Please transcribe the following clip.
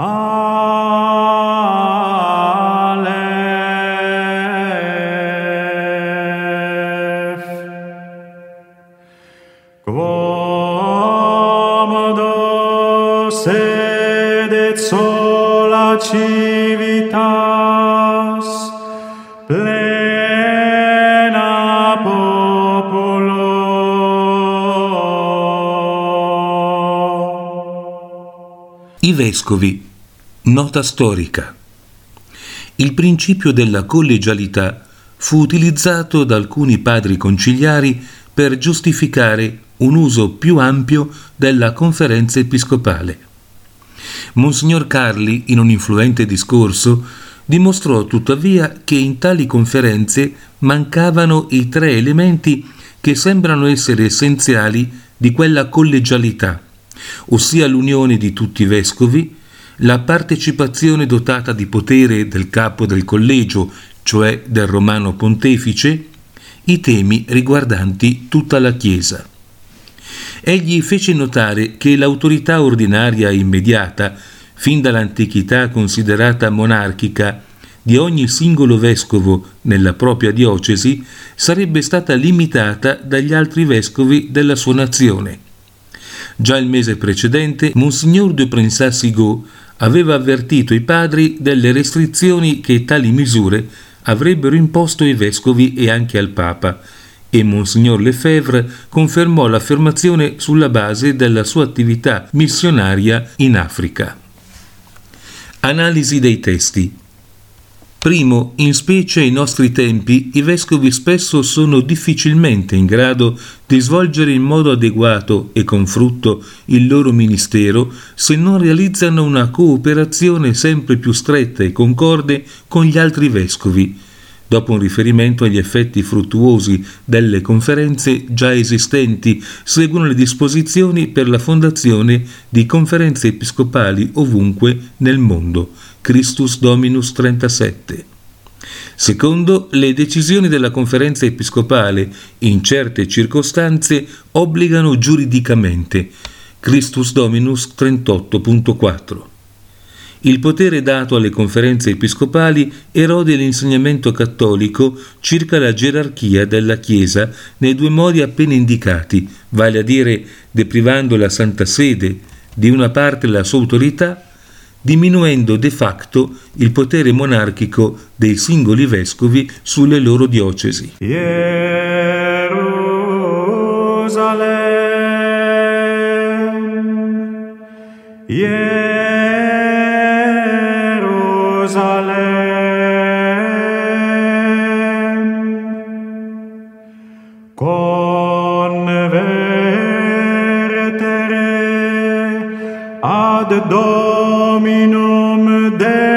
Aleph Quam docedet sola civitas plena populo I vescovi Nota storica. Il principio della collegialità fu utilizzato da alcuni padri conciliari per giustificare un uso più ampio della conferenza episcopale. Monsignor Carli, in un influente discorso, dimostrò tuttavia che in tali conferenze mancavano i tre elementi che sembrano essere essenziali di quella collegialità, ossia l'unione di tutti i vescovi, la partecipazione dotata di potere del capo del collegio, cioè del romano pontefice, i temi riguardanti tutta la Chiesa. Egli fece notare che l'autorità ordinaria immediata, fin dall'antichità considerata monarchica, di ogni singolo vescovo nella propria diocesi sarebbe stata limitata dagli altri vescovi della sua nazione. Già il mese precedente, Monsignor de Prensat-Sigaud aveva avvertito i padri delle restrizioni che tali misure avrebbero imposto ai vescovi e anche al Papa, e Monsignor Lefebvre confermò l'affermazione sulla base della sua attività missionaria in Africa. Analisi dei testi. Primo, in specie ai nostri tempi, i vescovi spesso sono difficilmente in grado di svolgere in modo adeguato e con frutto il loro ministero se non realizzano una cooperazione sempre più stretta e concorde con gli altri vescovi, dopo un riferimento agli effetti fruttuosi delle conferenze già esistenti, seguono le disposizioni per la fondazione di conferenze episcopali ovunque nel mondo. Christus Dominus 37. Secondo, le decisioni della conferenza episcopale in certe circostanze obbligano giuridicamente. Christus Dominus 38.4. Il potere dato alle conferenze episcopali erode l'insegnamento cattolico circa la gerarchia della Chiesa nei due modi appena indicati, vale a dire deprivando la Santa Sede di una parte della sua autorità, diminuendo de facto il potere monarchico dei singoli vescovi sulle loro diocesi. Jerusalem, Jerusalem, convertere ad dominum Deum